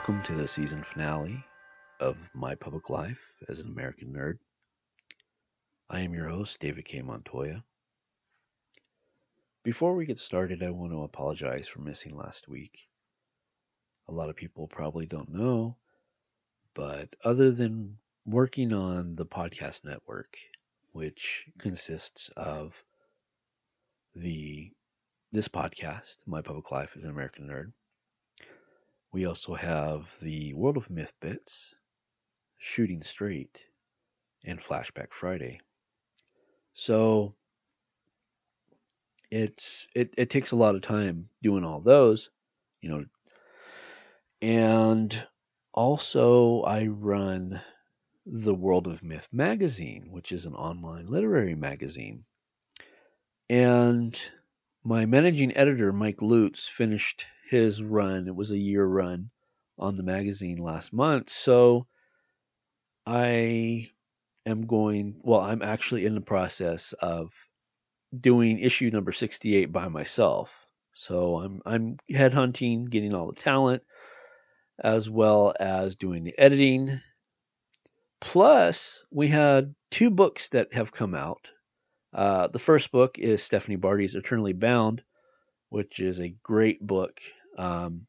Welcome to the season finale of My Public Life as an American Nerd. I am your host, David K. Montoya. Before we get started, I want to apologize for missing last week. A lot of people probably don't know, but other than working on the podcast network, which consists of the this podcast, My Public Life as an American Nerd, we also have the World of Myth Bits, Shooting Straight, and Flashback Friday. So it's it, it takes a lot of time doing all those, you know. And also I run the World of Myth magazine, which is an online literary magazine. And my managing editor, Mike Lutz, finished his run. It was a year run on the magazine last month. So I am going, well, I'm actually in the process of doing issue number 68 by myself. So I'm I'm headhunting, getting all the talent as well as doing the editing. Plus, we had two books that have come out. Uh, the first book is Stephanie Barty's Eternally Bound, which is a great book. Um,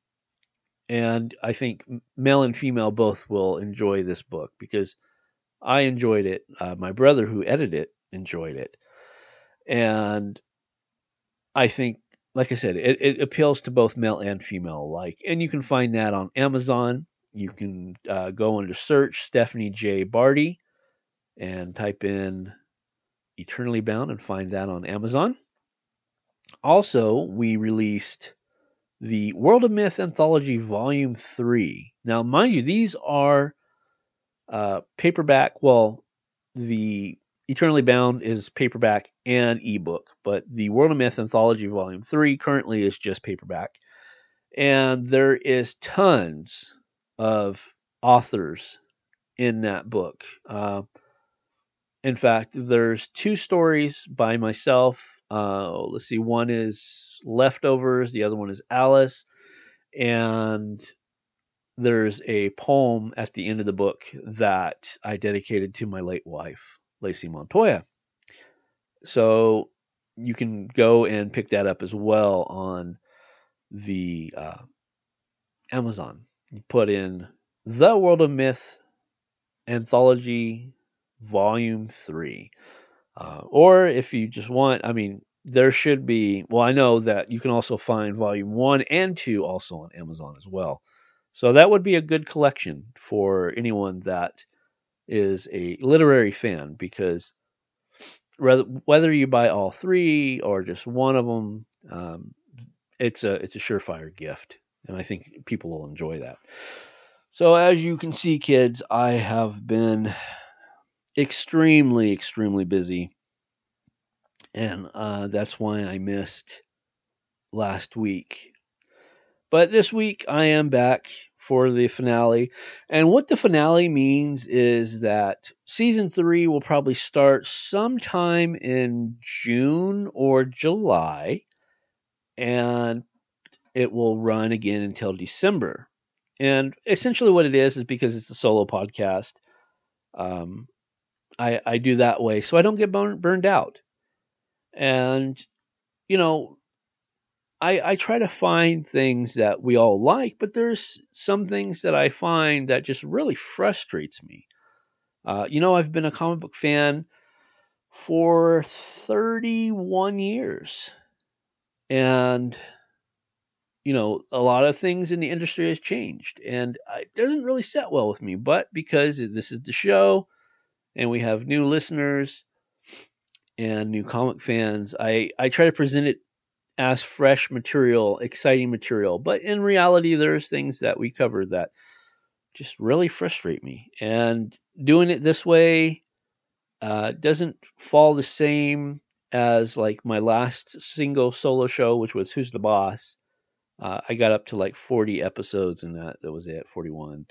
and I think male and female both will enjoy this book because I enjoyed it. Uh, my brother, who edited it, enjoyed it. And I think, like I said, it, it appeals to both male and female alike. And you can find that on Amazon. You can uh, go under search Stephanie J. Barty and type in Eternally Bound and find that on Amazon. Also, we released the World of Myth Anthology Volume 3. Now, mind you, these are uh, paperback. Well, the Eternally Bound is paperback and ebook, but the World of Myth Anthology Volume 3 currently is just paperback. And there is tons of authors in that book. Uh, in fact, there's two stories by myself uh, let's see, one is Leftovers, the other one is Alice, and there's a poem at the end of the book that I dedicated to my late wife, Lacey Montoya. So you can go and pick that up as well on the uh, Amazon. You put in The World of Myth Anthology Volume 3. Uh, or if you just want, I mean, there should be, well, I know that you can also find volume one and two also on Amazon as well. So that would be a good collection for anyone that is a literary fan because whether, whether you buy all three or just one of them, um, it's a it's a surefire gift, and I think people will enjoy that. So as you can see, kids, I have been extremely, extremely busy. And uh, that's why I missed last week. But this week I am back for the finale. And what the finale means is that season three will probably start sometime in June or July. And it will run again until December. And essentially, what it is is because it's a solo podcast. Um, I, I do that way so I don't get burn, burned out. And, you know, I, I try to find things that we all like, but there's some things that I find that just really frustrates me. Uh, you know, I've been a comic book fan for 31 years. And, you know, a lot of things in the industry has changed. And it doesn't really set well with me, but because this is the show, and we have new listeners and new comic fans, I, I try to present it as fresh material, exciting material. But in reality, there's things that we cover that just really frustrate me. And doing it this way uh, doesn't fall the same as like my last single solo show, which was Who's the Boss. Uh, I got up to like 40 episodes in that. That was it, 41,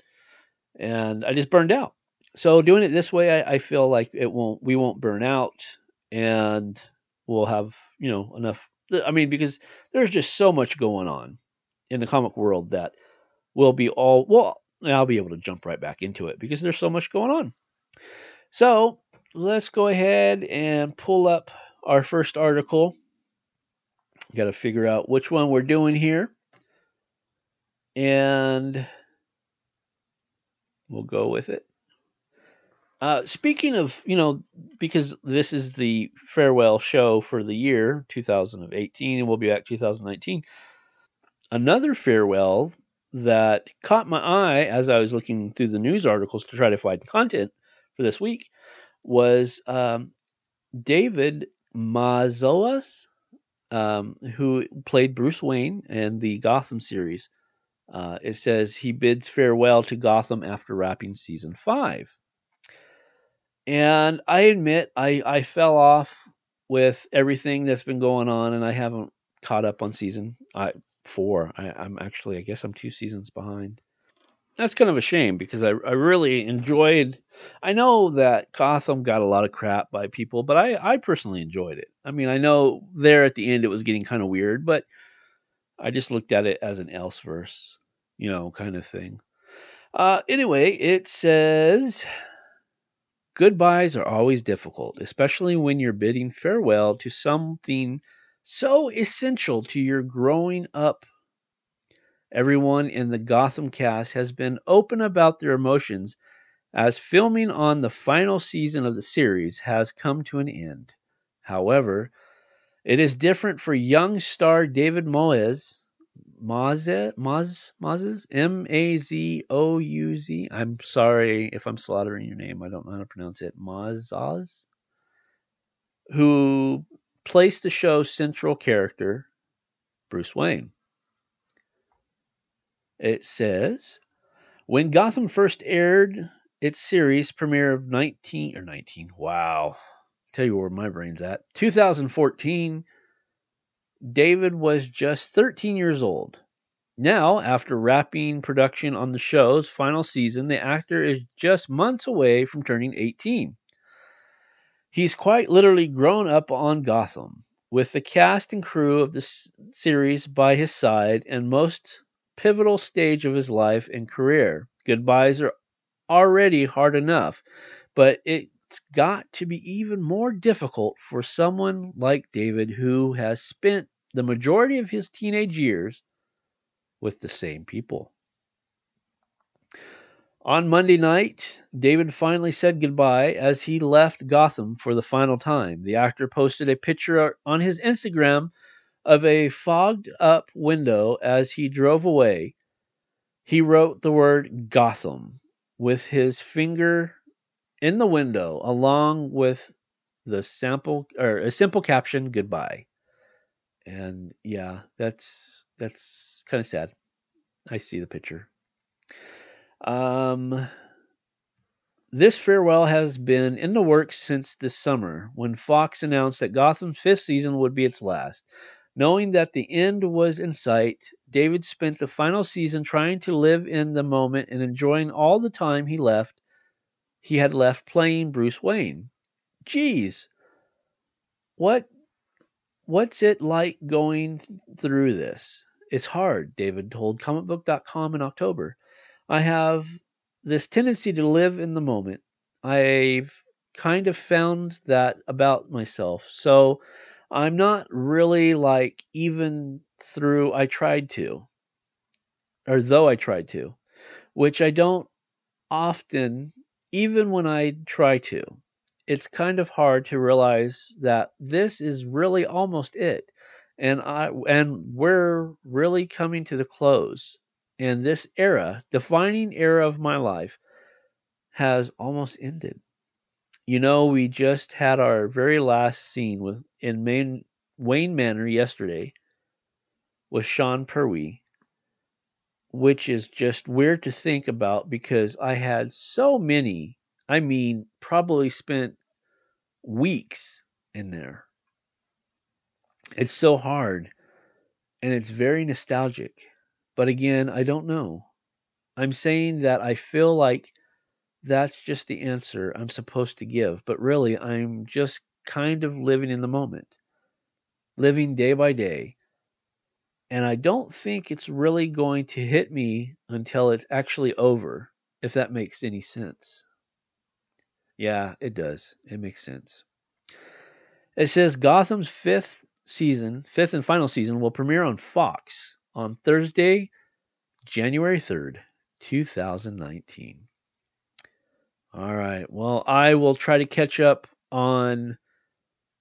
and I just burned out. So doing it this way, I, I feel like it won't. We won't burn out, and we'll have you know enough. I mean, because there's just so much going on in the comic world that we'll be all well. I'll be able to jump right back into it because there's so much going on. So let's go ahead and pull up our first article. Got to figure out which one we're doing here. And we'll go with it. Uh, speaking of, you know, because this is the farewell show for the year 2018, and we'll be back 2019. Another farewell that caught my eye as I was looking through the news articles to try to find content for this week was um, David Mazouz, um, who played Bruce Wayne in the Gotham series. Uh, it says he bids farewell to Gotham after wrapping season five. And I admit I, I fell off with everything that's been going on, and I haven't caught up on season I, four. I, I'm actually, I guess I'm two seasons behind that's kind of a shame because I, I really enjoyed. I know that Gotham got a lot of crap by people, but I, I personally enjoyed it. I mean, I know there at the end it was getting kind of weird, but I just looked at it as an Elseverse, you know, kind of thing. Uh, anyway, it says goodbyes are always difficult, especially when you're bidding farewell to something so essential to your growing up Everyone in the Gotham cast has been open about their emotions as filming on the final season of the series has come to an end. However, it is different for young star David Moez. Moz, Maz, Mozes, M A Z O U Z. I'm sorry if I'm slaughtering your name. I don't know how to pronounce it. Mozaz, who placed the show's central character, Bruce Wayne. It says, when Gotham first aired its series premiere of 19 or 19, wow. Tell you where my brain's at. 2014, David was just 13 years old. Now, after wrapping production on the show's final season, the actor is just months away from turning 18. He's quite literally grown up on Gotham, with the cast and crew of the series by his side and most pivotal stage of his life and career. Goodbyes are already hard enough, but it's got to be even more difficult for someone like David who has spent the majority of his teenage years with the same people. On Monday night, David finally said goodbye as he left Gotham for the final time. The actor posted a picture on his Instagram of a fogged up window as he drove away. He wrote the word Gotham with his finger in the window, along with the sample or a simple caption, "Goodbye." And yeah, that's that's kind of sad. I see the picture. Um, this farewell has been in the works since this summer when Fox announced that Gotham's fifth season would be its last. Knowing that the end was in sight, David spent the final season trying to live in the moment and enjoying all the time he left he had left playing Bruce Wayne. Geez. What what's it like going through this? It's hard, David told comicbook.com in October. I have this tendency to live in the moment. I've kind of found that about myself. So I'm not really like even through I tried to, or though I tried to, which I don't often, even when I try to. It's kind of hard to realize that this is really almost it. And I and we're really coming to the close. And this era, defining era of my life, has almost ended. You know, we just had our very last scene with in Wayne Manor yesterday with Sean Pertwee, which is just weird to think about because I had so many. I mean, probably spent weeks in there. It's so hard and it's very nostalgic. But again, I don't know. I'm saying that I feel like that's just the answer I'm supposed to give. But really, I'm just kind of living in the moment, living day by day. And I don't think it's really going to hit me until it's actually over, if that makes any sense. Yeah, it does. It makes sense. It says Gotham's fifth season, fifth and final season, will premiere on Fox on Thursday, January 3rd, 2019. All right. Well, I will try to catch up on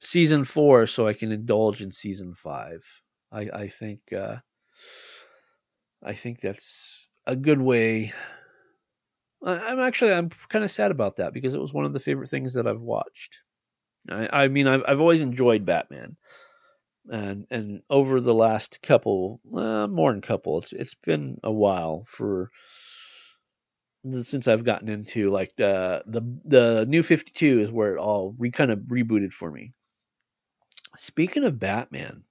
season four so I can indulge in season five. I, I think uh, I think that's a good way. I, am actually I'm kind of sad about that because it was one of the favorite things that I've watched. I, I mean I've I've always enjoyed Batman, and and over the last couple uh, more than couple it's it's been a while for since I've gotten into like the the the new 52 is where it all re kind of rebooted for me. Speaking of Batman,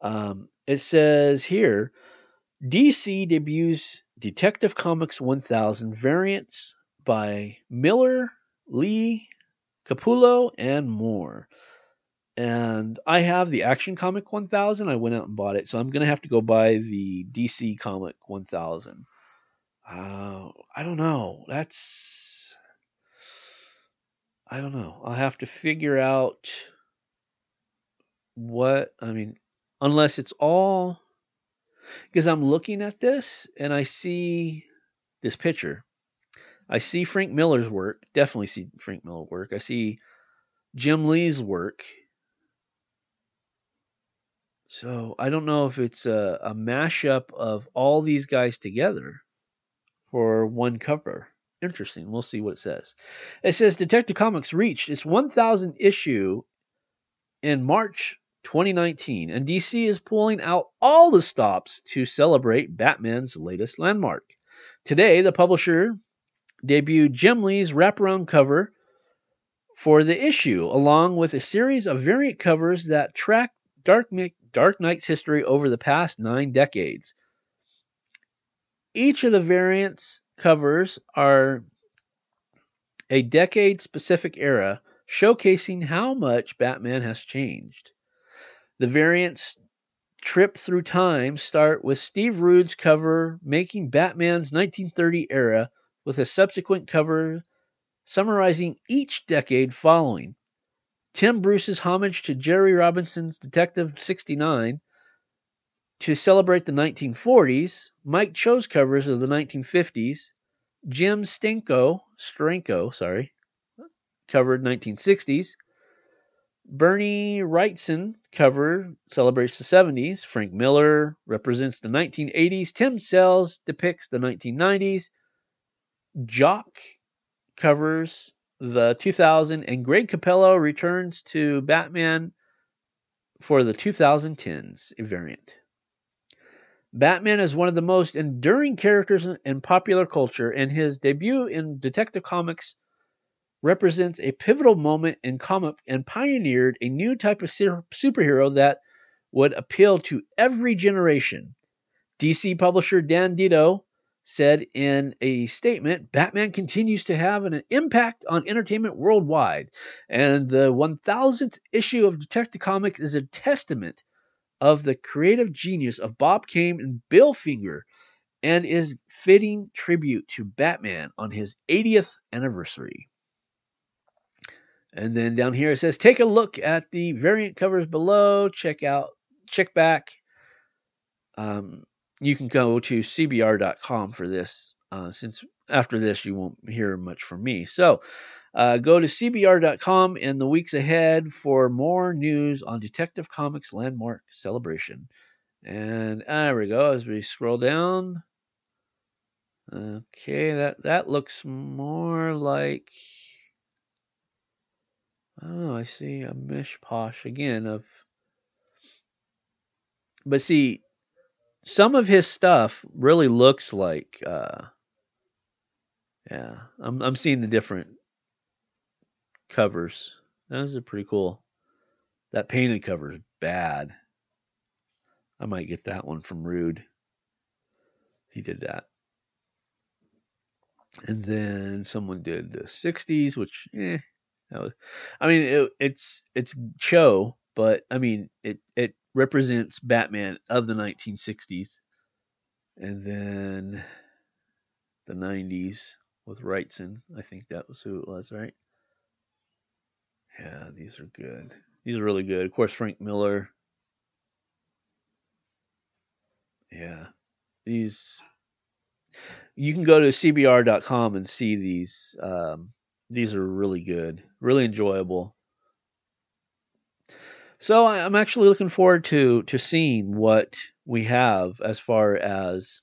um, it says here DC debuts Detective Comics 1000 variants by Miller, Lee, Capullo, and more. And I have the Action Comic 1000. I went out and bought it, so I'm gonna have to go buy the DC Comic 1000. Uh, I don't know. That's I don't know. I'll have to figure out what I mean, unless it's all because I'm looking at this and I see this picture. I see Frank Miller's work. Definitely see Frank Miller's work. I see Jim Lee's work. So I don't know if it's a, a mashup of all these guys together for one cover. Interesting. We'll see what it says. It says Detective Comics reached its 1000 issue in March 2019, and DC is pulling out all the stops to celebrate Batman's latest landmark. Today, the publisher debuted Jim Lee's wraparound cover for the issue, along with a series of variant covers that track Dark, Dark Knight's history over the past nine decades. Each of the variants covers are a decade specific era, showcasing how much Batman has changed. The variants trip through time start with Steve Rude's cover making Batman's 1930 era with a subsequent cover summarizing each decade following. Tim Bruce's homage to Jerry Robinson's Detective 69 to celebrate the 1940s, Mike Cho's covers of the 1950s. Jim Stenko, Stranko, sorry, covered 1960s. Bernie Wrightson cover celebrates the 70s. Frank Miller represents the 1980s. Tim Sales depicts the 1990s. Jock covers the 2000, and Greg Capullo returns to Batman for the 2010s variant. Batman is one of the most enduring characters in popular culture, and his debut in Detective Comics represents a pivotal moment in comic and pioneered a new type of superhero that would appeal to every generation. DC publisher Dan Didio said in a statement Batman continues to have an impact on entertainment worldwide, and the 1000th issue of Detective Comics is a testament of the creative genius of Bob Kane and Bill Finger and is fitting tribute to Batman on his 80th anniversary. And then down here it says take a look at the variant covers below, check out check back. Um, you can go to cbr.com for this uh, since after this you won't hear much from me. So uh, go to CBR.com in the weeks ahead for more news on Detective Comics Landmark Celebration. And there we go. As we scroll down, okay, that that looks more like. Oh, I see a mishposh again of. But see, some of his stuff really looks like uh yeah, I'm I'm seeing the different covers. Those are pretty cool. That painted cover is bad. I might get that one from Rude. He did that. And then someone did the 60s, which, eh, was, I mean, it, it's it's Cho, but I mean, it it represents Batman of the 1960s, and then the 90s with Wrightson. I think that was who it was, right? Yeah, these are good. These are really good. Of course, Frank Miller. Yeah, these. You can go to cbr.com and see these. Um, these are really good, really enjoyable. So I'm actually looking forward to to seeing what we have as far as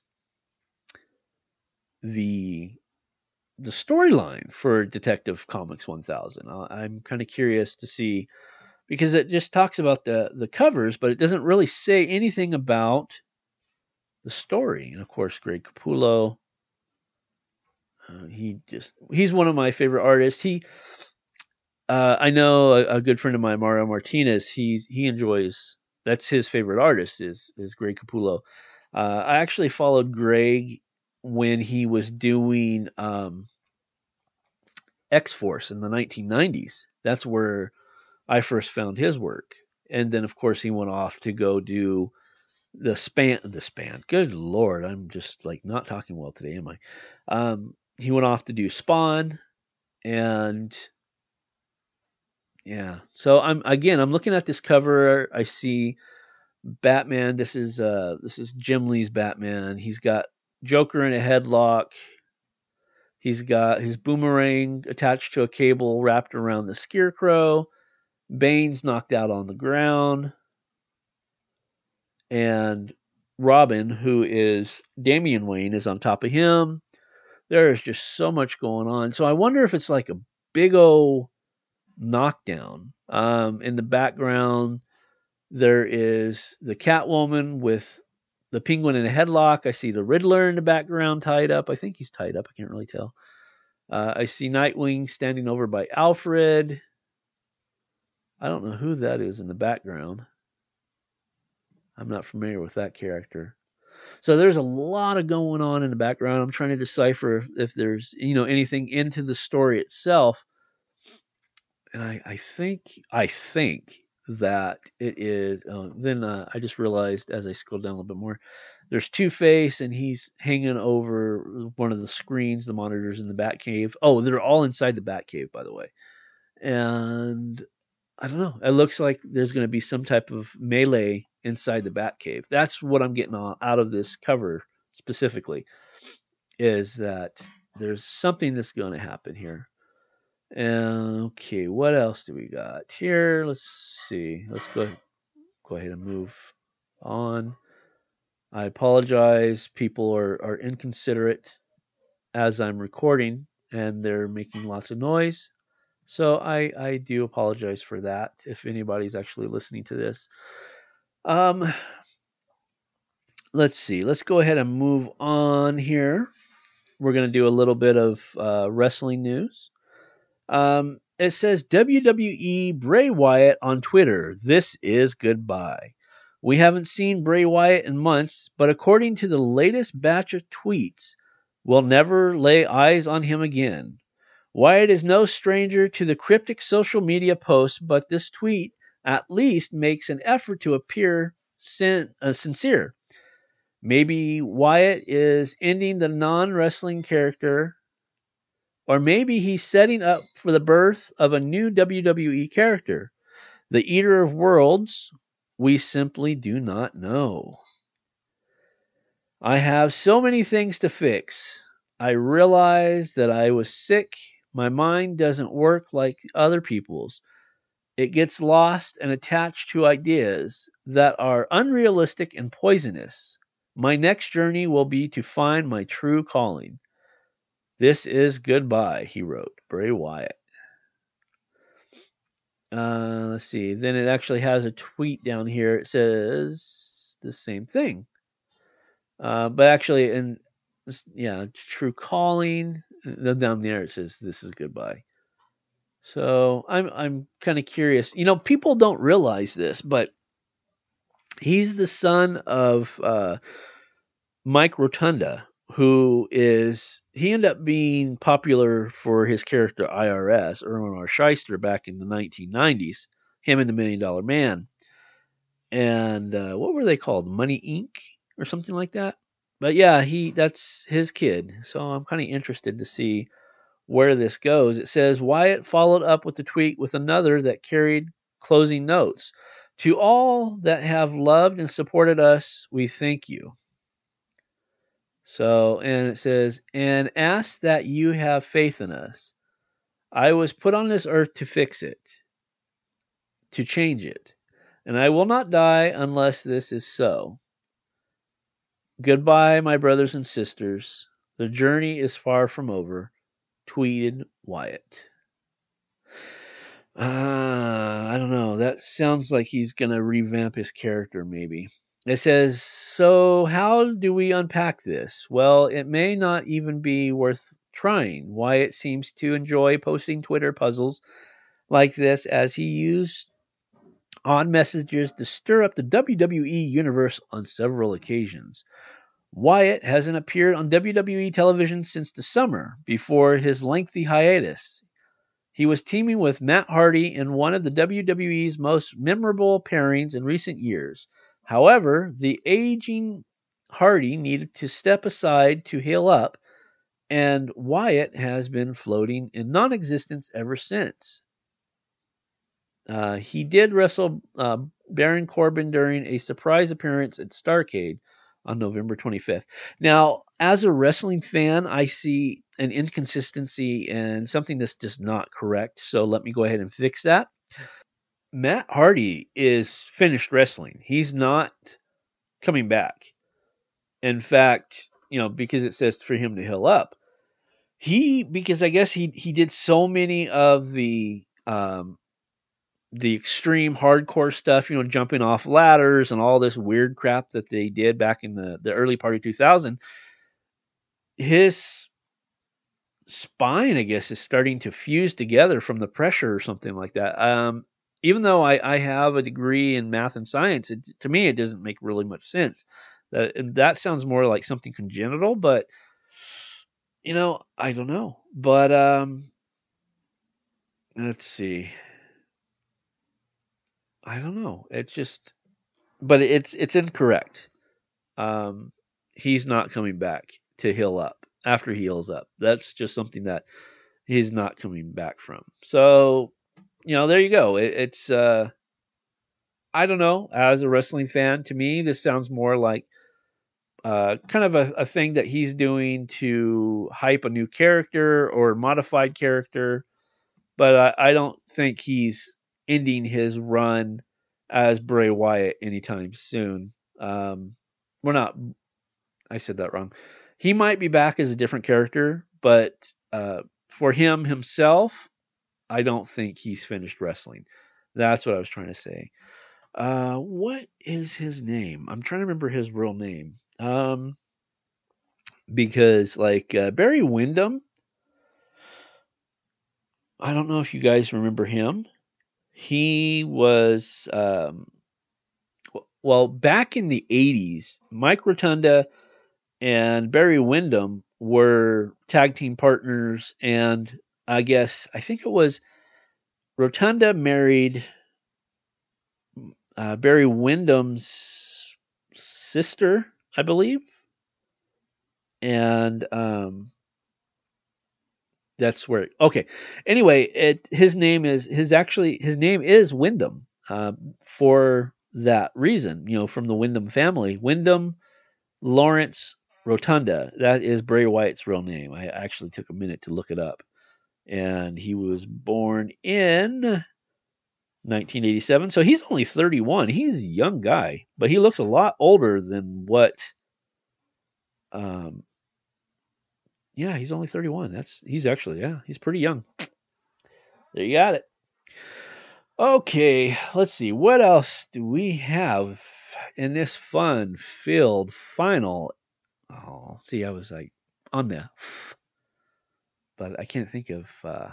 the the storyline for Detective Comics 1000. I'm kind of curious to see because it just talks about the the covers, but it doesn't really say anything about the story. And of course, Greg Capullo, uh, he just he's one of my favorite artists. He uh, I know a, a, good friend of mine, Mario Martinez. He's he enjoys that's his favorite artist is is Greg Capullo. Uh, I actually followed Greg when he was doing um, X Force in the 1990s. That's where I first found his work. And then, of course, he went off to go do the span. The span. Good lord, I'm just like not talking well today, am I? Um, he went off to do Spawn, and yeah. So I'm again. I'm looking at this cover. I see Batman. This is uh this is Jim Lee's Batman. He's got Joker in a headlock. He's got his boomerang attached to a cable wrapped around the scarecrow. Bane's knocked out on the ground. And Robin, who is Damian Wayne, is on top of him. There is just so much going on. So I wonder if it's like a big old knockdown. Um, in the background, there is the Catwoman with the penguin in a headlock. I see the Riddler in the background tied up. I think he's tied up. I can't really tell. Uh, I see Nightwing standing over by Alfred. I don't know who that is in the background. I'm not familiar with that character. So there's a lot of going on in the background. I'm trying to decipher if there's you know anything into the story itself. And I, I think I think that it is. Uh, then uh, I just realized as I scroll down a little bit more, there's Two Face, and he's hanging over one of the screens, the monitors in the Batcave. Oh, they're all inside the Batcave, by the way. And I don't know. It looks like there's going to be some type of melee inside the Batcave. That's what I'm getting out of this cover specifically. Is that there's something that's going to happen here. Okay, what else do we got here? Let's see. Let's go go ahead and move on. I apologize. People are, are inconsiderate as I'm recording and they're making lots of noise. So I, I do apologize for that if anybody's actually listening to this. Um, let's see. Let's go ahead and move on here. We're going to do a little bit of uh, wrestling news. Um, it says WWE Bray Wyatt on Twitter. This is goodbye. We haven't seen Bray Wyatt in months, but according to the latest batch of tweets, we'll never lay eyes on him again. Wyatt is no stranger to the cryptic social media posts, but this tweet at least makes an effort to appear sin- uh, sincere. Maybe Wyatt is ending the non wrestling character or maybe he's setting up for the birth of a new WWE character, the Eater of Worlds. We simply do not know. I have so many things to fix. I realize that I was sick. My mind doesn't work like other people's. It gets lost and attached to ideas that are unrealistic and poisonous. My next journey will be to find my true calling. This is goodbye, he wrote. Bray Wyatt. Uh, let's see. Then it actually has a tweet down here. It says the same thing. Uh, but actually, in yeah, True Calling, down there it says this is goodbye. So I'm I'm kind of curious. You know, people don't realize this, but he's the son of uh, Mike Rotunda, who is he ended up being popular for his character IRS Irwin R. Schyster back in the 1990s. Him and the Million Dollar Man, and uh, what were they called? Money Inc. or something like that. But yeah, he that's his kid. So I'm kind of interested to see where this goes. It says Wyatt followed up with the tweet with another that carried closing notes. To all that have loved and supported us, we thank you. So, and it says, and ask that you have faith in us. I was put on this earth to fix it, to change it, and I will not die unless this is so. Goodbye, my brothers and sisters. The journey is far from over tweeted Wyatt. Uh, I don't know. That sounds like he's going to revamp his character, maybe. It says, So, how do we unpack this? Well, it may not even be worth trying. Wyatt seems to enjoy posting Twitter puzzles like this as he used odd messages to stir up the WWE universe on several occasions. Wyatt hasn't appeared on WWE television since the summer, before his lengthy hiatus. He was teaming with Matt Hardy in one of the WWE's most memorable pairings in recent years. However, the aging Hardy needed to step aside to heal up, and Wyatt has been floating in non existence ever since. Uh, he did wrestle uh, Baron Corbin during a surprise appearance at Starcade, on November 25th. Now, as a wrestling fan, I see an inconsistency and something that's just not correct. So let me go ahead and fix that. Matt Hardy is finished wrestling. He's not coming back. In fact, you know, because it says for him to heal up, he because I guess he he did so many of the um the extreme hardcore stuff, you know, jumping off ladders and all this weird crap that they did back in the, the early part of 2000, his spine, I guess, is starting to fuse together from the pressure or something like that. Um, even though I, I have a degree in math and science, it, to me, it doesn't make really much sense. That that sounds more like something congenital, but you know, I don't know. But um, let's see. I don't know. It's just, but it's it's incorrect. Um, he's not coming back to heal up after he heals up. That's just something that he's not coming back from. So, you know, there you go. It, it's uh, I don't know. As a wrestling fan, to me, this sounds more like uh, kind of a, a thing that he's doing to hype a new character or modified character. But I, I don't think he's ending his run as Bray Wyatt anytime soon. Um, we're not. I said that wrong. He might be back as a different character, but uh, for him himself, I don't think he's finished wrestling. That's what I was trying to say. Uh, what is his name? I'm trying to remember his real name. Um, because like uh, Barry Windham, I don't know if you guys remember him he was um, well back in the 80s mike rotunda and barry windham were tag team partners and i guess i think it was rotunda married uh, barry windham's sister i believe? And um, that's where okay. Anyway it his name is his actually his name is windham uh, for that reason you know from the windham family. Windham lawrence rotunda. That is bray wyatt's real name. I actually took a minute to look it up. And he was born in 1987 so he's only 31 he's a young guy but he looks a lot older than what um, yeah, he's only 31. That's he's actually yeah, he's pretty young. There you got it. Okay, let's see. What else do we have in this fun filled final Oh, see, I was like on the, but I can't think of. uh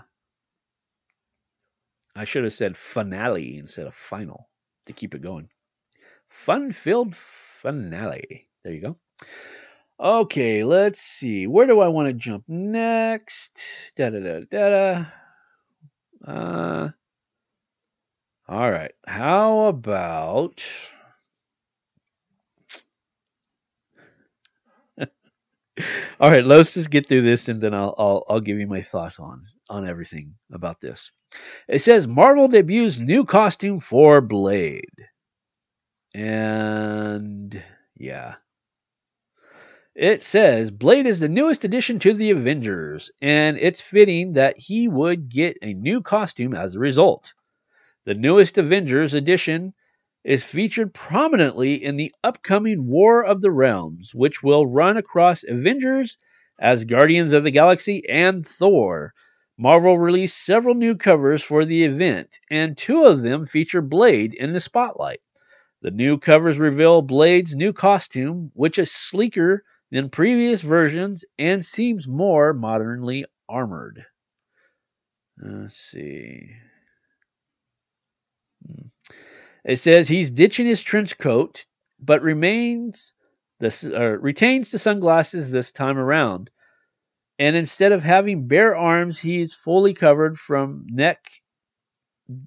I should have said finale instead of final to keep it going. Fun filled finale. There you go. Okay, let's see. Where do I want to jump next? Da da da da da. Uh, all right. How about All right, let's just get through this, and then I'll, I'll I'll give you my thoughts on on everything about this. It says Marvel debuts new costume for Blade, and yeah, it says Blade is the newest addition to the Avengers, and it's fitting that he would get a new costume as a result. The newest Avengers edition is featured prominently in the upcoming War of the Realms, which will run across Avengers, as Guardians of the Galaxy, and Thor. Marvel released several new covers for the event, and two of them feature Blade in the spotlight. The new covers reveal Blade's new costume, which is sleeker than previous versions and seems more modernly armored. Let's see. Hmm. It says he's ditching his trench coat, but remains the uh, retains the sunglasses this time around. And instead of having bare arms, he's fully covered from neck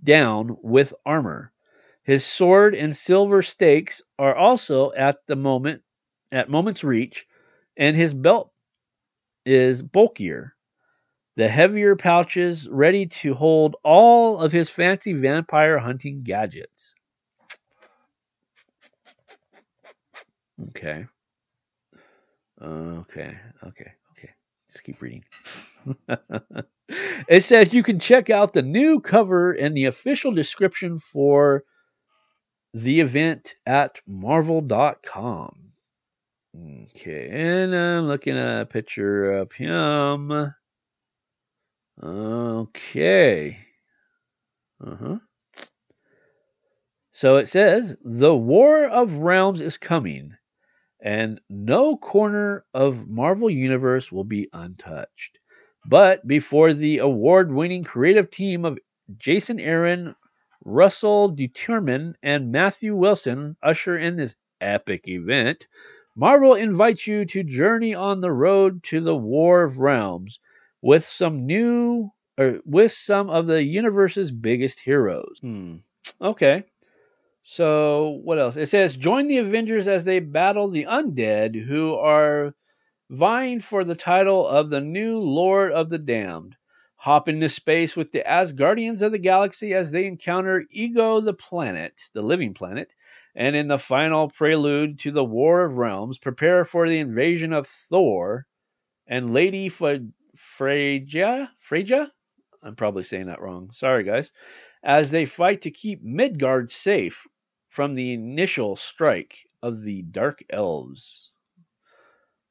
down with armor. His sword and silver stakes are also at the moment at moment's reach, and his belt is bulkier. The heavier pouches ready to hold all of his fancy vampire hunting gadgets. Okay. Okay. Okay. Okay. Just keep reading. it says you can check out the new cover and the official description for the event at marvel.com. Okay, and I'm looking at a picture of him. Okay. Uh huh. So it says, The War of Realms is coming and no corner of Marvel Universe will be untouched. But before the award winning creative team of Jason Aaron, Russell Dauterman, and Matthew Wilson usher in this epic event, Marvel invites you to journey on the road to the War of Realms with some new or with some of the universe's biggest heroes. Hmm. Okay. So, what else? It says join the Avengers as they battle the undead who are vying for the title of the new Lord of the Damned. Hop into space with the Asgardians of the galaxy as they encounter Ego the planet, the living planet, and in the final prelude to the War of Realms, prepare for the invasion of Thor and Lady Freyja. Freyja? I'm probably saying that wrong. Sorry, guys. As they fight to keep Midgard safe from the initial strike of the Dark Elves.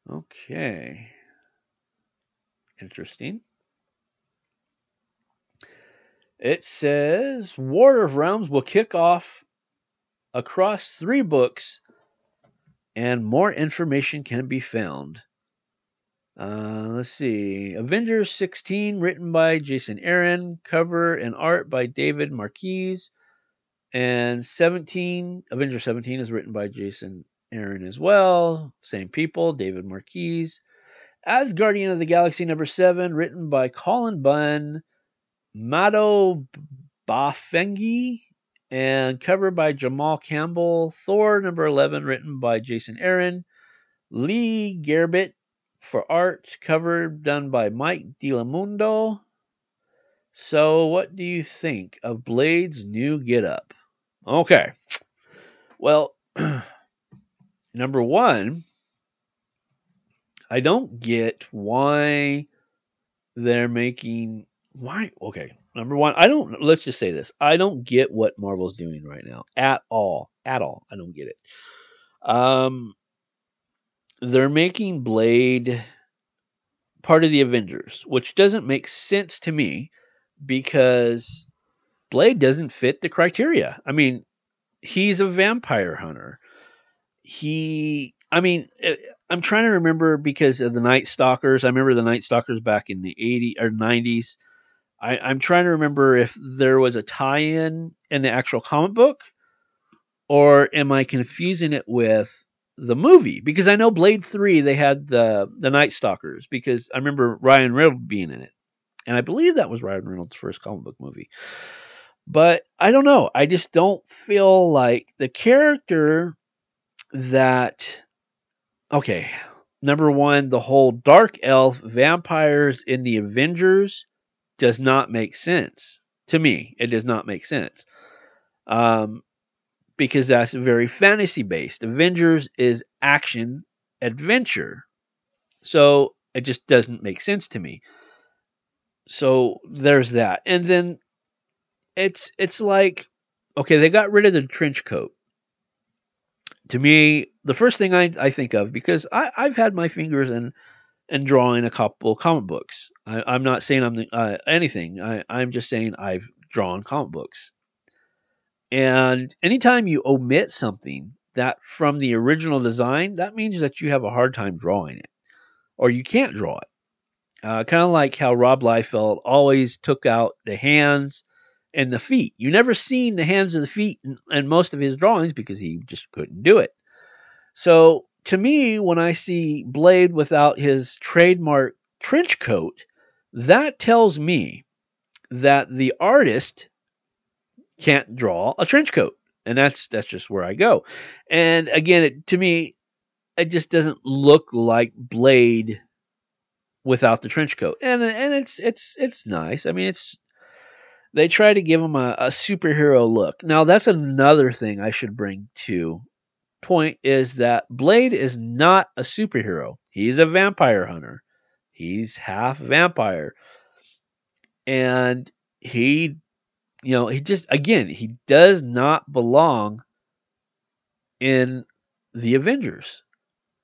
Okay. Interesting. It says War of Realms will kick off across three books, and more information can be found. Uh, let's see. Avengers 16, written by Jason Aaron, cover and art by David Marquez, and 17, Avengers 17 is written by Jason Aaron as well. Same people, David Marquez. As Guardian of the Galaxy number 7, written by Cullen Bunn, Mato Bafengi, and cover by Jamal Campbell. Thor number 11, written by Jason Aaron. Lee Garbett for art, cover done by Mike del Mundo. So, what do you think of Blade's new getup? Okay. Well, number one, I don't get why they're making why okay number one i don't let's just say this i don't get what marvel's doing right now at all at all i don't get it um they're making blade part of the avengers which doesn't make sense to me because Blade doesn't fit the criteria. I mean, he's a vampire hunter. He, I mean, eh, I'm trying to remember because of the Night Stalkers. I remember the Night Stalkers back in the 80s or 90s. I, I'm trying to remember if there was a tie-in in the actual comic book, or am I confusing it with the movie? Because I know Blade Three they had the the Night Stalkers because I remember Ryan Reynolds being in it, and I believe that was Ryan Reynolds' first comic book movie. But I don't know. I just don't feel like the character that okay, number one, the whole dark elf vampires in the Avengers does not make sense to me. It does not make sense. Um, because that's very fantasy based. Avengers is action adventure. So it just doesn't make sense to me. So there's that. And then it's it's like okay, they got rid of the trench coat to me, the first thing I, I think of because I, I've had my fingers in in drawing a couple comic books. I, am not saying I'm the, uh, anything. I, I'm just saying I've drawn comic books. And anytime you omit something that from the original design, that means that you have a hard time drawing it, or you can't draw it. Uh, kind of like how Rob Liefeld always took out the hands and the feet. You never seen the hands or the feet in, in most of his drawings because he just couldn't do it. So to me, when I see Blade without his trademark trench coat, that tells me that the artist can't draw a trench coat. And that's that's just where I go. And again, it, to me, it just doesn't look like Blade without the trench coat. And and it's it's it's nice. I mean, it's they try to give him a, a superhero look. Now, that's another thing I should bring to point is that Blade is not a superhero. He's a vampire hunter. He's half vampire. And he, you know, he just, again, he does not belong in the Avengers.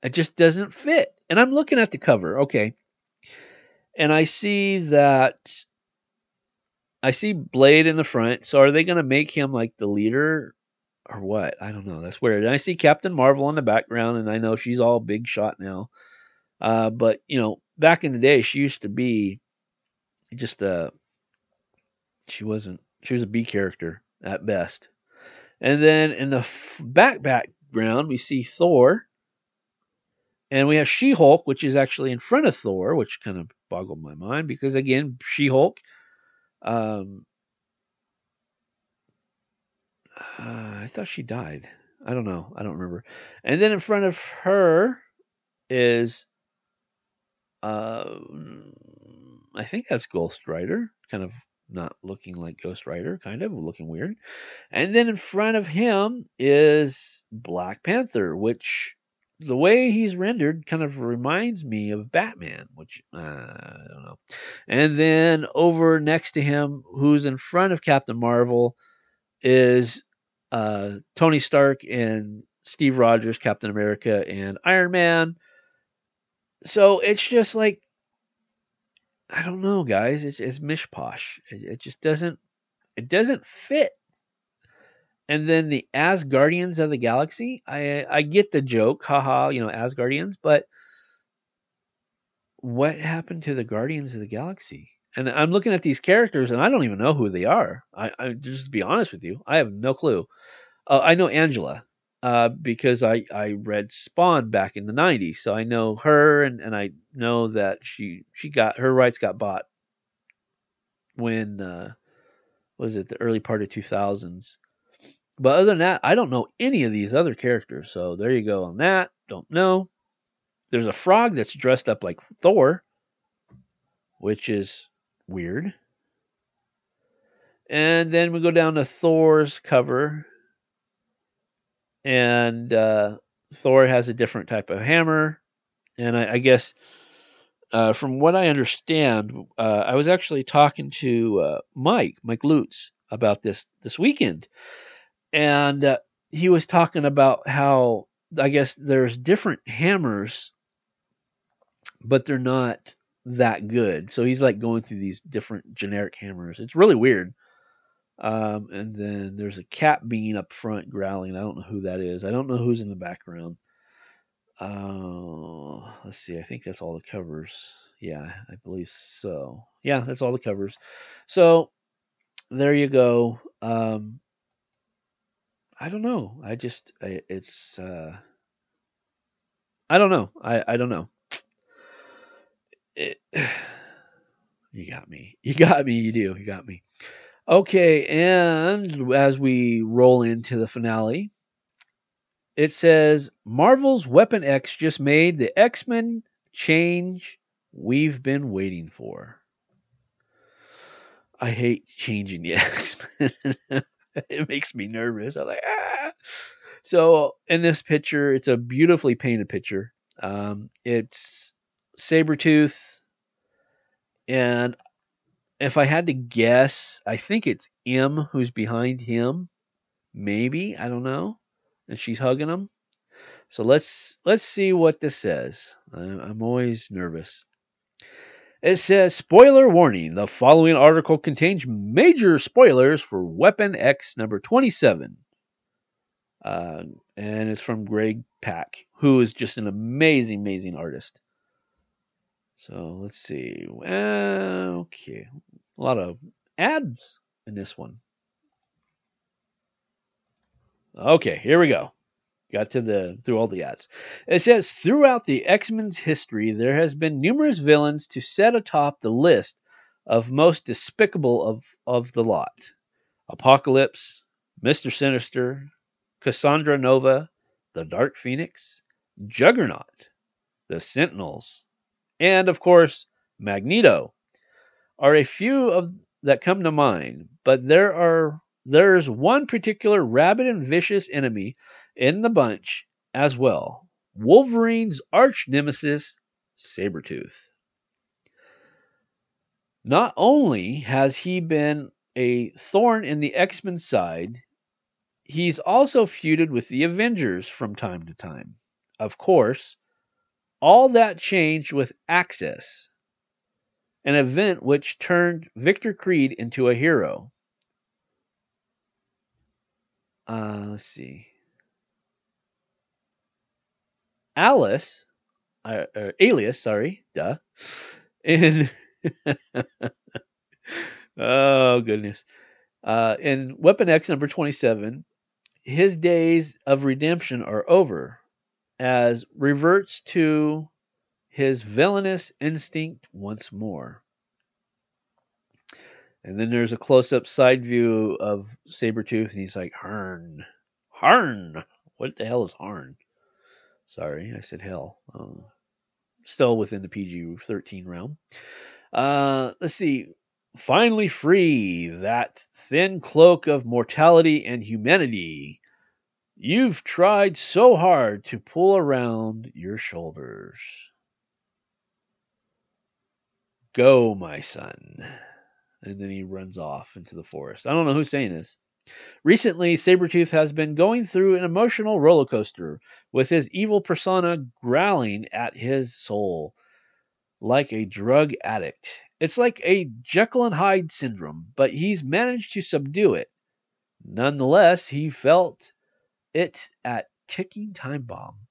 It just doesn't fit. And I'm looking at the cover, okay. And I see that I see Blade in the front. So are they going to make him like the leader or what? I don't know. That's weird. And I see Captain Marvel in the background, and I know she's all big shot now. Uh, but you know, back in the day, she used to be just a. She wasn't. She was a B character at best. And then in the f- back background, we see Thor. And we have She Hulk, which is actually in front of Thor, which kind of boggled my mind because, again, She Hulk um, uh, I thought she died. I don't know. I don't remember. And then in front of her is, uh, I think that's Ghost Rider, kind of not looking like Ghost Rider, kind of looking weird. And then in front of him is Black Panther, which the way he's rendered kind of reminds me of Batman, which uh, I don't know. And then over next to him, who's in front of Captain Marvel, is uh, Tony Stark and Steve Rogers, Captain America, and Iron Man. So it's just like I don't know, guys. It's, it's mishposh. It, it just doesn't it doesn't fit and then the Asgardians of the Galaxy. I I get the joke, haha, you know, Asgardians, but what happened to the Guardians of the Galaxy? And I'm looking at these characters, and I don't even know who they are. I, I just to be honest with you, I have no clue. Uh, I know Angela uh, because I, I read Spawn back in the '90s, so I know her, and, and I know that she she got her rights got bought when uh, was it the early part of 2000s but other than that, I don't know any of these other characters. So there you go on that. Don't know. There's a frog that's dressed up like Thor, which is weird. And then we go down to Thor's cover. And uh, Thor has a different type of hammer. And I, I guess, uh, from what I understand, uh, I was actually talking to uh, Mike, Mike Lutz, about this this weekend and uh, he was talking about how I guess there's different hammers, but they're not that good. So he's like going through these different generic hammers. It's really weird. Um, and then there's a cat being up front growling. I don't know who that is. I don't know who's in the background. Uh, let's see. I think that's all the covers. Yeah, I believe so. Yeah, that's all the covers. So there you go. Um, I don't know. I just I, it's uh, I don't know. I I don't know. It, you got me. You got me. You do. You got me. Okay, and as we roll into the finale, it says Marvel's Weapon X just made the X Men change we've been waiting for. I hate changing the X Men. it makes me nervous. I'm like, ah. So in this picture, it's a beautifully painted picture. Um, it's Sabretooth, and if I had to guess, I think it's M who's behind him. Maybe I don't know and she's hugging him. So let's let's see what this says. I'm always nervous. It says, spoiler warning. The following article contains major spoilers for Weapon X number 27. Uh, and it's from Greg Pak, who is just an amazing, amazing artist. So let's see. Uh, okay. A lot of ads in this one. Okay, here we go. Got to the through all the ads. It says throughout the X-Men's history, there has been numerous villains to set atop the list of most despicable of, of the lot. Apocalypse, Mr. Sinister, Cassandra Nova, the Dark Phoenix, Juggernaut, the Sentinels, and of course, Magneto are a few of that come to mind, but there are there's one particular rabid and vicious enemy in the bunch as well Wolverine's arch nemesis, Sabretooth. Not only has he been a thorn in the X Men side, he's also feuded with the Avengers from time to time. Of course, all that changed with AXIS, an event which turned Victor Creed into a hero. Uh, let's see. Alice, uh, uh, Alias, sorry, duh. In oh goodness, uh, in Weapon X number twenty-seven, his days of redemption are over, as reverts to his villainous instinct once more. And then there's a close up side view of Sabretooth, and he's like, Harn. Harn! What the hell is Harn? Sorry, I said hell. Uh, still within the PG 13 realm. Uh, let's see. Finally free that thin cloak of mortality and humanity. You've tried so hard to pull around your shoulders. Go, my son and then he runs off into the forest. I don't know who's saying this. Recently, Sabretooth has been going through an emotional roller coaster with his evil persona growling at his soul like a drug addict. It's like a Jekyll and Hyde syndrome, but he's managed to subdue it. Nonetheless, he felt it at ticking time bomb.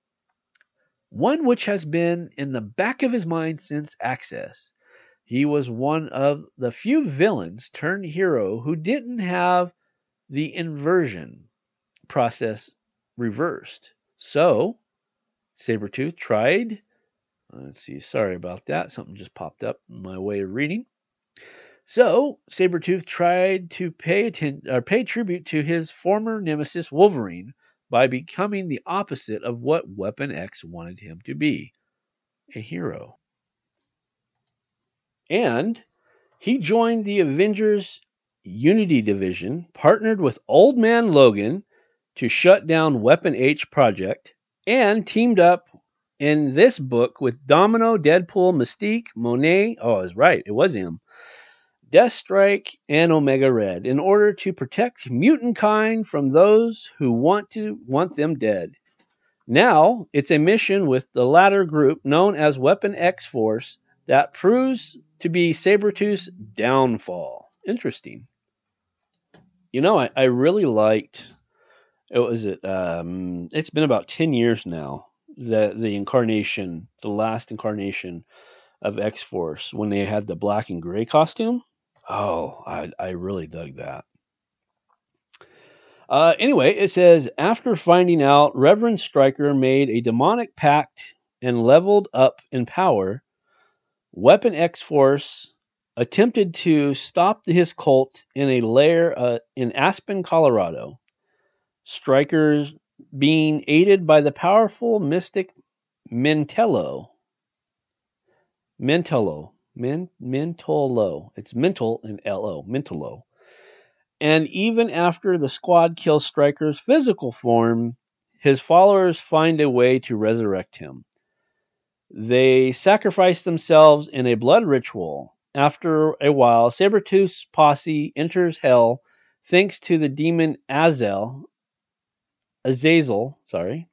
One which has been in the back of his mind since AXIS. He was one of the few villains turned hero who didn't have the inversion process reversed. So, Sabretooth tried. Let's see, sorry about that. Something just popped up in my way of reading. So, Sabretooth tried to pay, atten- or pay tribute to his former nemesis Wolverine by becoming the opposite of what Weapon X wanted him to be a hero. And he joined the Avengers Unity Division, partnered with Old Man Logan to shut down Weapon H Project, and teamed up in this book with Domino, Deadpool, Mystique, Monet. Oh, I was right, it was him. Deathstrike and Omega Red in order to protect mutant kind from those who want to want them dead. Now it's a mission with the latter group known as Weapon X Force that proves to be Sabretooth's downfall. Interesting. You know, I, I really liked it was it um it's been about 10 years now the the incarnation, the last incarnation of X Force when they had the black and gray costume. Oh, I I really dug that. Uh, anyway, it says after finding out Reverend Stryker made a demonic pact and leveled up in power, Weapon X Force attempted to stop his cult in a lair uh, in Aspen, Colorado. Stryker's being aided by the powerful mystic Mentello. Mentello. Men, Mentolo. It's mental and L-O. Mentolo. And even after the squad kills Stryker's physical form, his followers find a way to resurrect him. They sacrifice themselves in a blood ritual. After a while, Sabretooth's posse enters hell thanks to the demon Azel, Azazel, sorry,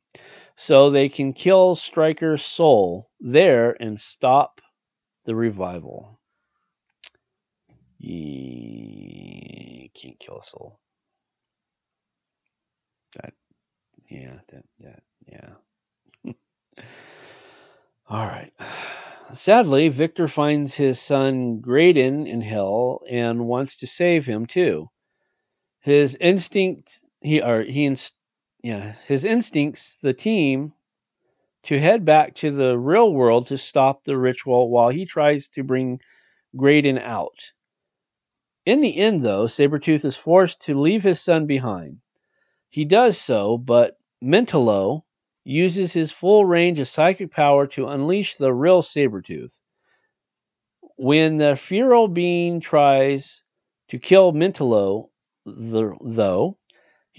so they can kill Stryker's soul there and stop the revival. You can't kill a soul. That, yeah, that, that, yeah. All right. Sadly, Victor finds his son Graydon in hell and wants to save him too. His instinct, he or he, inst, yeah, his instincts, the team, to head back to the real world to stop the ritual while he tries to bring Graydon out. In the end, though, Sabretooth is forced to leave his son behind. He does so, but Mentallo uses his full range of psychic power to unleash the real Sabretooth. When the feral being tries to kill Mentallo, though,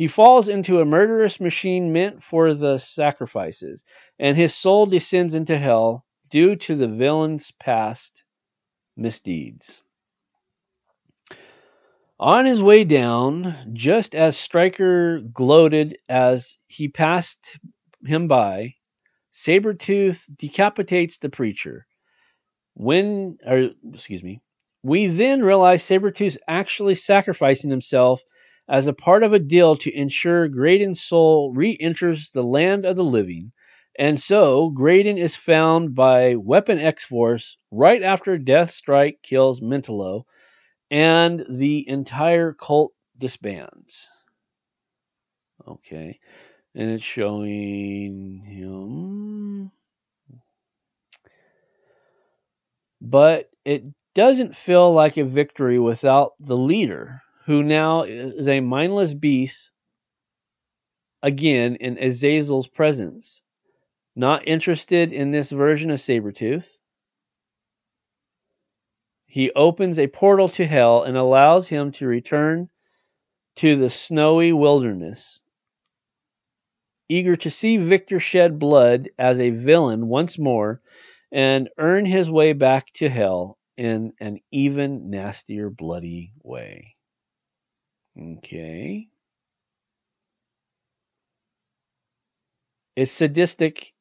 he falls into a murderous machine meant for the sacrifices, and his soul descends into hell due to the villain's past misdeeds. On his way down, just as Stryker gloated as he passed him by, Sabretooth decapitates the preacher. When, or excuse me, we then realize Sabretooth's actually sacrificing himself as a part of a deal to ensure Graydon's soul re enters the land of the living. And so, Graydon is found by Weapon X Force right after Deathstrike kills Mentallo, and the entire cult disbands. Okay. And it's showing him. But it doesn't feel like a victory without the leader who now is a mindless beast again in Azazel's presence. Not interested in this version of Sabretooth. He opens a portal to hell and allows him to return to the snowy wilderness. Eager to see Victor shed blood as a villain once more and earn his way back to hell in an even nastier, bloody way. Okay. It's sadistic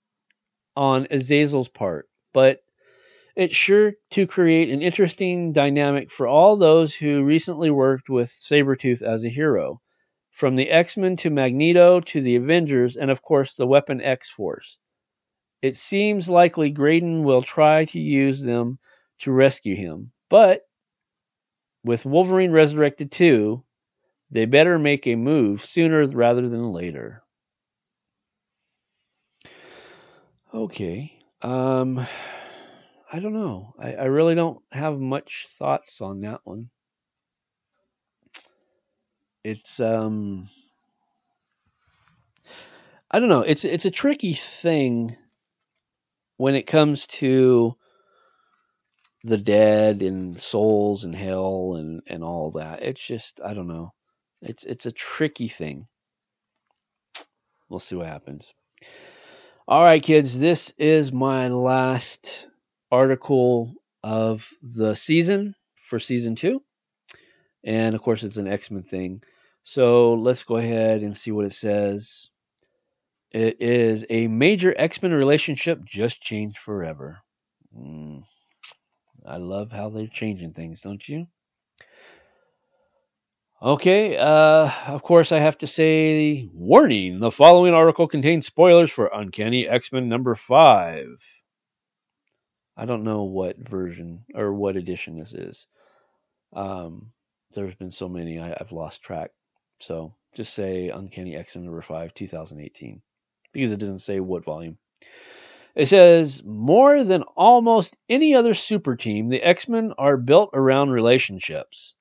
on Azazel's part, but it's sure to create an interesting dynamic for all those who recently worked with Sabretooth as a hero, from the X Men to Magneto to the Avengers, and of course the Weapon X Force. It seems likely Graydon will try to use them to rescue him, but with Wolverine Resurrected 2, they better make a move sooner rather than later. Okay. Um, I don't know. I, I really don't have much thoughts on that one. It's um I don't know. It's it's a tricky thing when it comes to the dead and souls and hell and and all that. It's just I don't know. It's it's a tricky thing. We'll see what happens. All right, kids, this is my last article of the season for season two. And of course, it's an X Men thing. So let's go ahead and see what it says. It is a major X Men relationship just changed forever. Mm. I love how they're changing things, don't you? Okay, uh, of course, I have to say, warning the following article contains spoilers for Uncanny X Men number five. I don't know what version or what edition this is. Um, there's been so many, I, I've lost track. So just say Uncanny X Men number five, 2018, because it doesn't say what volume. It says, more than almost any other super team, the X Men are built around relationships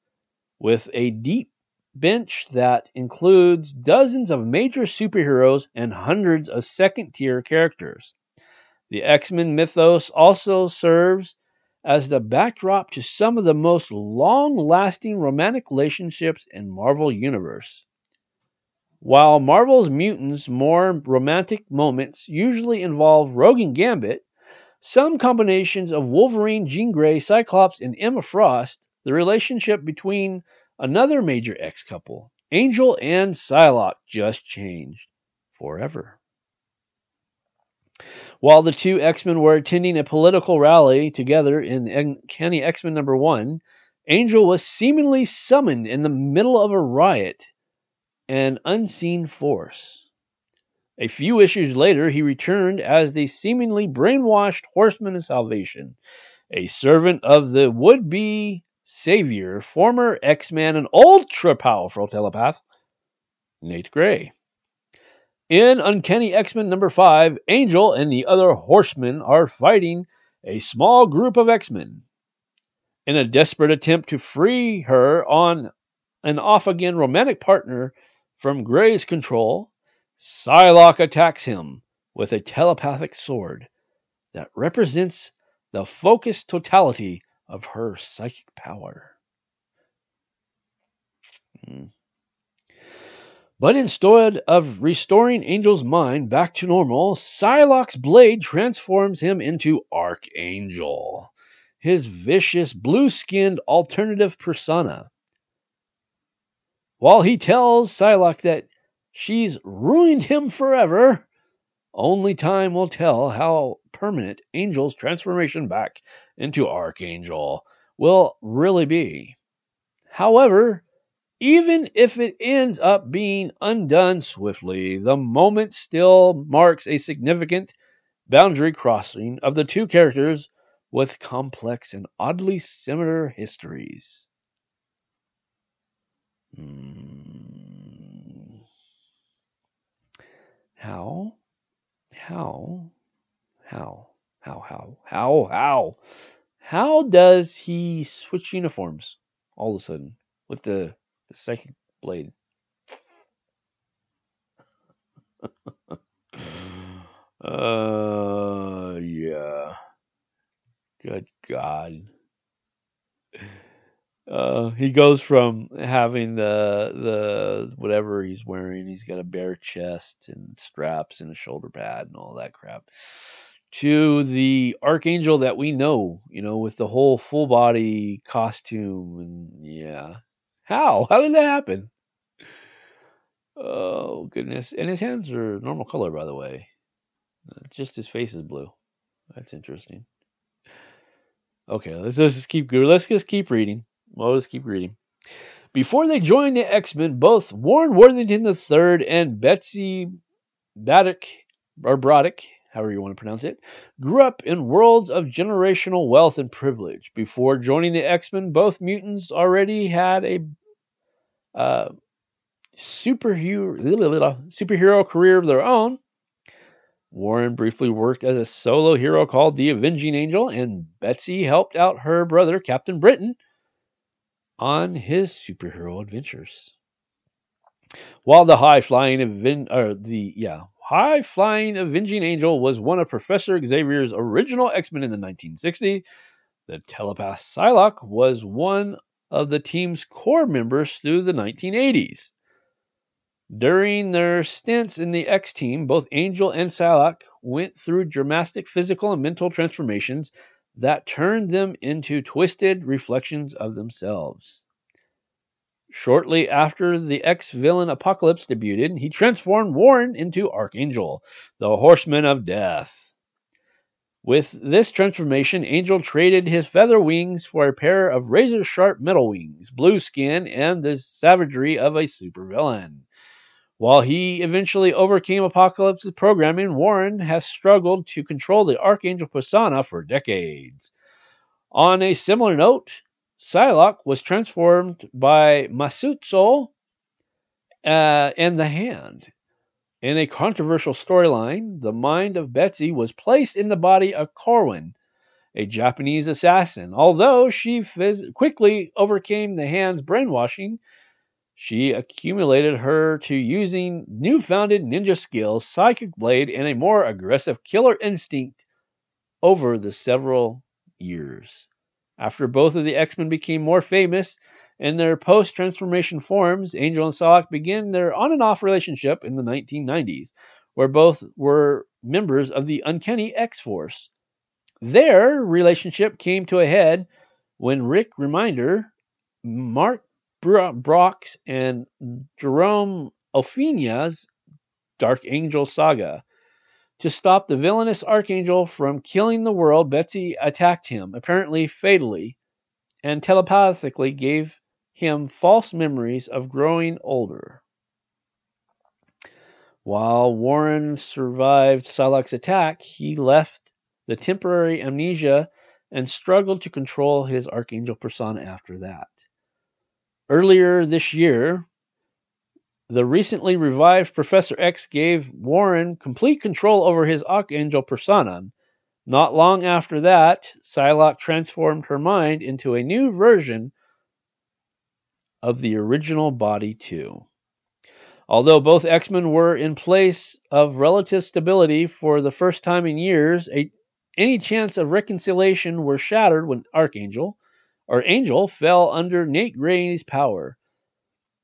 with a deep bench that includes dozens of major superheroes and hundreds of second tier characters. The X Men mythos also serves as the backdrop to some of the most long lasting romantic relationships in Marvel Universe. While Marvel's mutants' more romantic moments usually involve Rogue and Gambit, some combinations of Wolverine, Jean Grey, Cyclops, and Emma Frost, the relationship between another major X couple, Angel and Psylocke, just changed forever. While the two X Men were attending a political rally together in Uncanny X Men number one, Angel was seemingly summoned in the middle of a riot an unseen force. A few issues later, he returned as the seemingly brainwashed Horseman of Salvation, a servant of the would be savior, former X Man, and ultra powerful telepath, Nate Gray. In Uncanny X Men number 5, Angel and the other Horsemen are fighting a small group of X Men. In a desperate attempt to free her on an off again romantic partner from Gray's control, Psylocke attacks him with a telepathic sword that represents the focused totality of her psychic power. Hmm. But instead of restoring Angel's mind back to normal, Psylocke's blade transforms him into Archangel, his vicious blue skinned alternative persona. While he tells Psylocke that she's ruined him forever, only time will tell how permanent Angel's transformation back into Archangel will really be. However, even if it ends up being undone swiftly, the moment still marks a significant boundary crossing of the two characters with complex and oddly similar histories. Hmm. How? How? How? How? How? How? How? How does he switch uniforms all of a sudden with the, the psychic blade? uh, yeah. Good God. Uh, he goes from having the the whatever he's wearing, he's got a bare chest and straps and a shoulder pad and all that crap, to the archangel that we know, you know, with the whole full body costume and yeah. How? How did that happen? Oh goodness! And his hands are normal color, by the way. Just his face is blue. That's interesting. Okay, let's, let's just keep let's just keep reading. Well, let's keep reading. Before they joined the X Men, both Warren Worthington III and Betsy Baddock, or Broderick, however you want to pronounce it, grew up in worlds of generational wealth and privilege. Before joining the X Men, both mutants already had a uh, superhero, superhero career of their own. Warren briefly worked as a solo hero called the Avenging Angel, and Betsy helped out her brother, Captain Britain, on his superhero adventures. While the high flying aven- or the yeah high flying avenging angel was one of Professor Xavier's original X Men in the 1960s, the telepath Psylocke was one of the team's core members through the 1980s. During their stints in the X team, both Angel and Psylocke went through dramatic physical and mental transformations that turned them into twisted reflections of themselves. Shortly after the ex villain Apocalypse debuted, he transformed Warren into Archangel, the Horseman of Death. With this transformation, Angel traded his feather wings for a pair of razor sharp metal wings, blue skin, and the savagery of a supervillain. While he eventually overcame Apocalypse's programming, Warren has struggled to control the Archangel persona for decades. On a similar note, Psylocke was transformed by Masutso uh, and the Hand. In a controversial storyline, the mind of Betsy was placed in the body of Corwin, a Japanese assassin. Although she phys- quickly overcame the Hand's brainwashing, she accumulated her to using newfounded ninja skills, psychic blade, and a more aggressive killer instinct over the several years. After both of the X Men became more famous in their post transformation forms, Angel and Psylocke began their on and off relationship in the 1990s, where both were members of the Uncanny X Force. Their relationship came to a head when Rick Remender, Mark Brooks, and Jerome Opeña's Dark Angel saga to stop the villainous Archangel from killing the world, Betsy attacked him, apparently fatally, and telepathically gave him false memories of growing older. While Warren survived Psylocke's attack, he left the temporary amnesia and struggled to control his Archangel persona after that. Earlier this year, the recently revived Professor X gave Warren complete control over his Archangel persona. Not long after that, Psylocke transformed her mind into a new version of the original body, too. Although both X Men were in place of relative stability for the first time in years, a, any chance of reconciliation were shattered when Archangel, or Angel, fell under Nate Gray's power.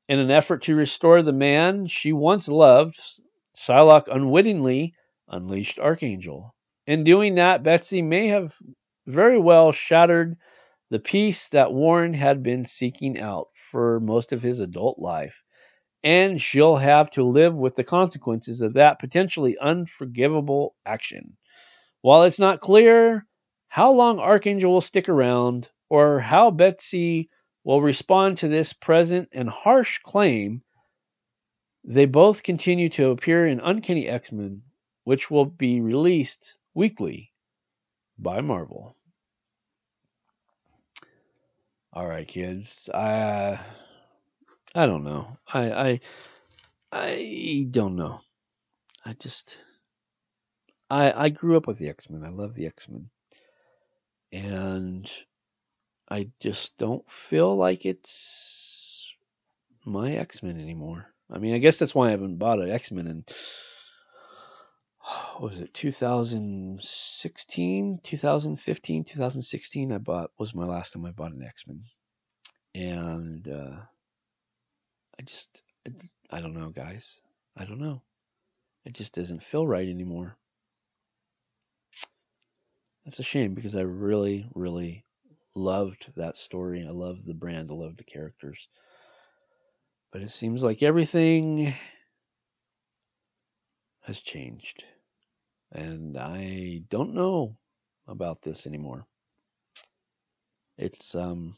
In an effort to restore the man she once loved, Psylocke unwittingly unleashed Archangel. In doing that, Betsy may have very well shattered the peace that Warren had been seeking out for most of his adult life, and she'll have to live with the consequences of that potentially unforgivable action. While it's not clear how long Archangel will stick around or how Betsy will respond to this present and harsh claim, they both continue to appear in Uncanny X Men, which will be released weekly by Marvel. All right, kids. I I don't know. I I I don't know. I just I I grew up with the X Men. I love the X Men, and I just don't feel like it's my X Men anymore. I mean, I guess that's why I haven't bought an X Men in what was it 2016 2015 2016 i bought was my last time i bought an x-men. And uh, i just I, I don't know guys. I don't know. It just doesn't feel right anymore. That's a shame because i really really loved that story. I loved the brand. I loved the characters. But it seems like everything has changed. And I don't know about this anymore. It's um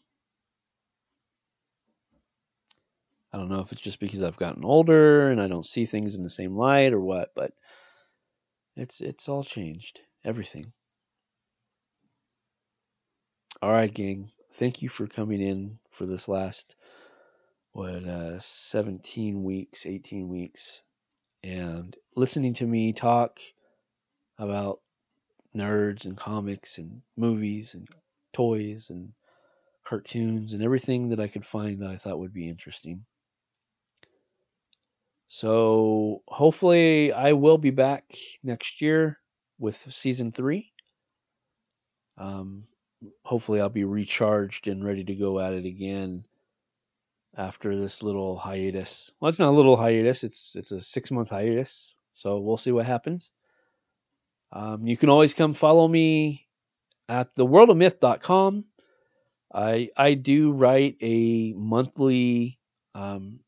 I don't know if it's just because I've gotten older and I don't see things in the same light or what, but it's it's all changed. Everything. All right, gang. Thank you for coming in for this last what uh 17 weeks, 18 weeks and listening to me talk about nerds and comics and movies and toys and cartoons and everything that I could find that I thought would be interesting. So hopefully I will be back next year with season three. Um, hopefully I'll be recharged and ready to go at it again after this little hiatus. Well, it's not a little hiatus; it's it's a six month hiatus. So we'll see what happens. Um, you can always come follow me at theworldofmyth.com. I I do write a monthly um,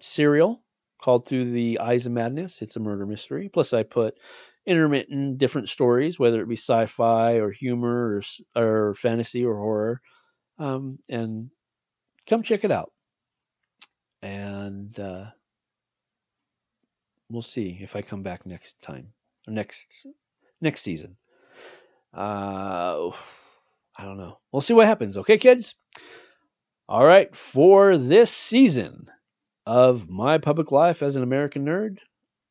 serial called Through the Eyes of Madness. It's a murder mystery. Plus, I put intermittent different stories, whether it be sci-fi or humor or, or fantasy or horror. Um, and come check it out. And uh, we'll see if I come back next time or next next season. Uh, I don't know. We'll see what happens. Okay, kids. All right, for this season of my public life as an American nerd,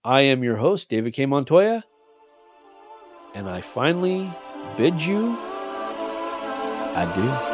I am your host, David K. Montoya, and I finally bid you adieu.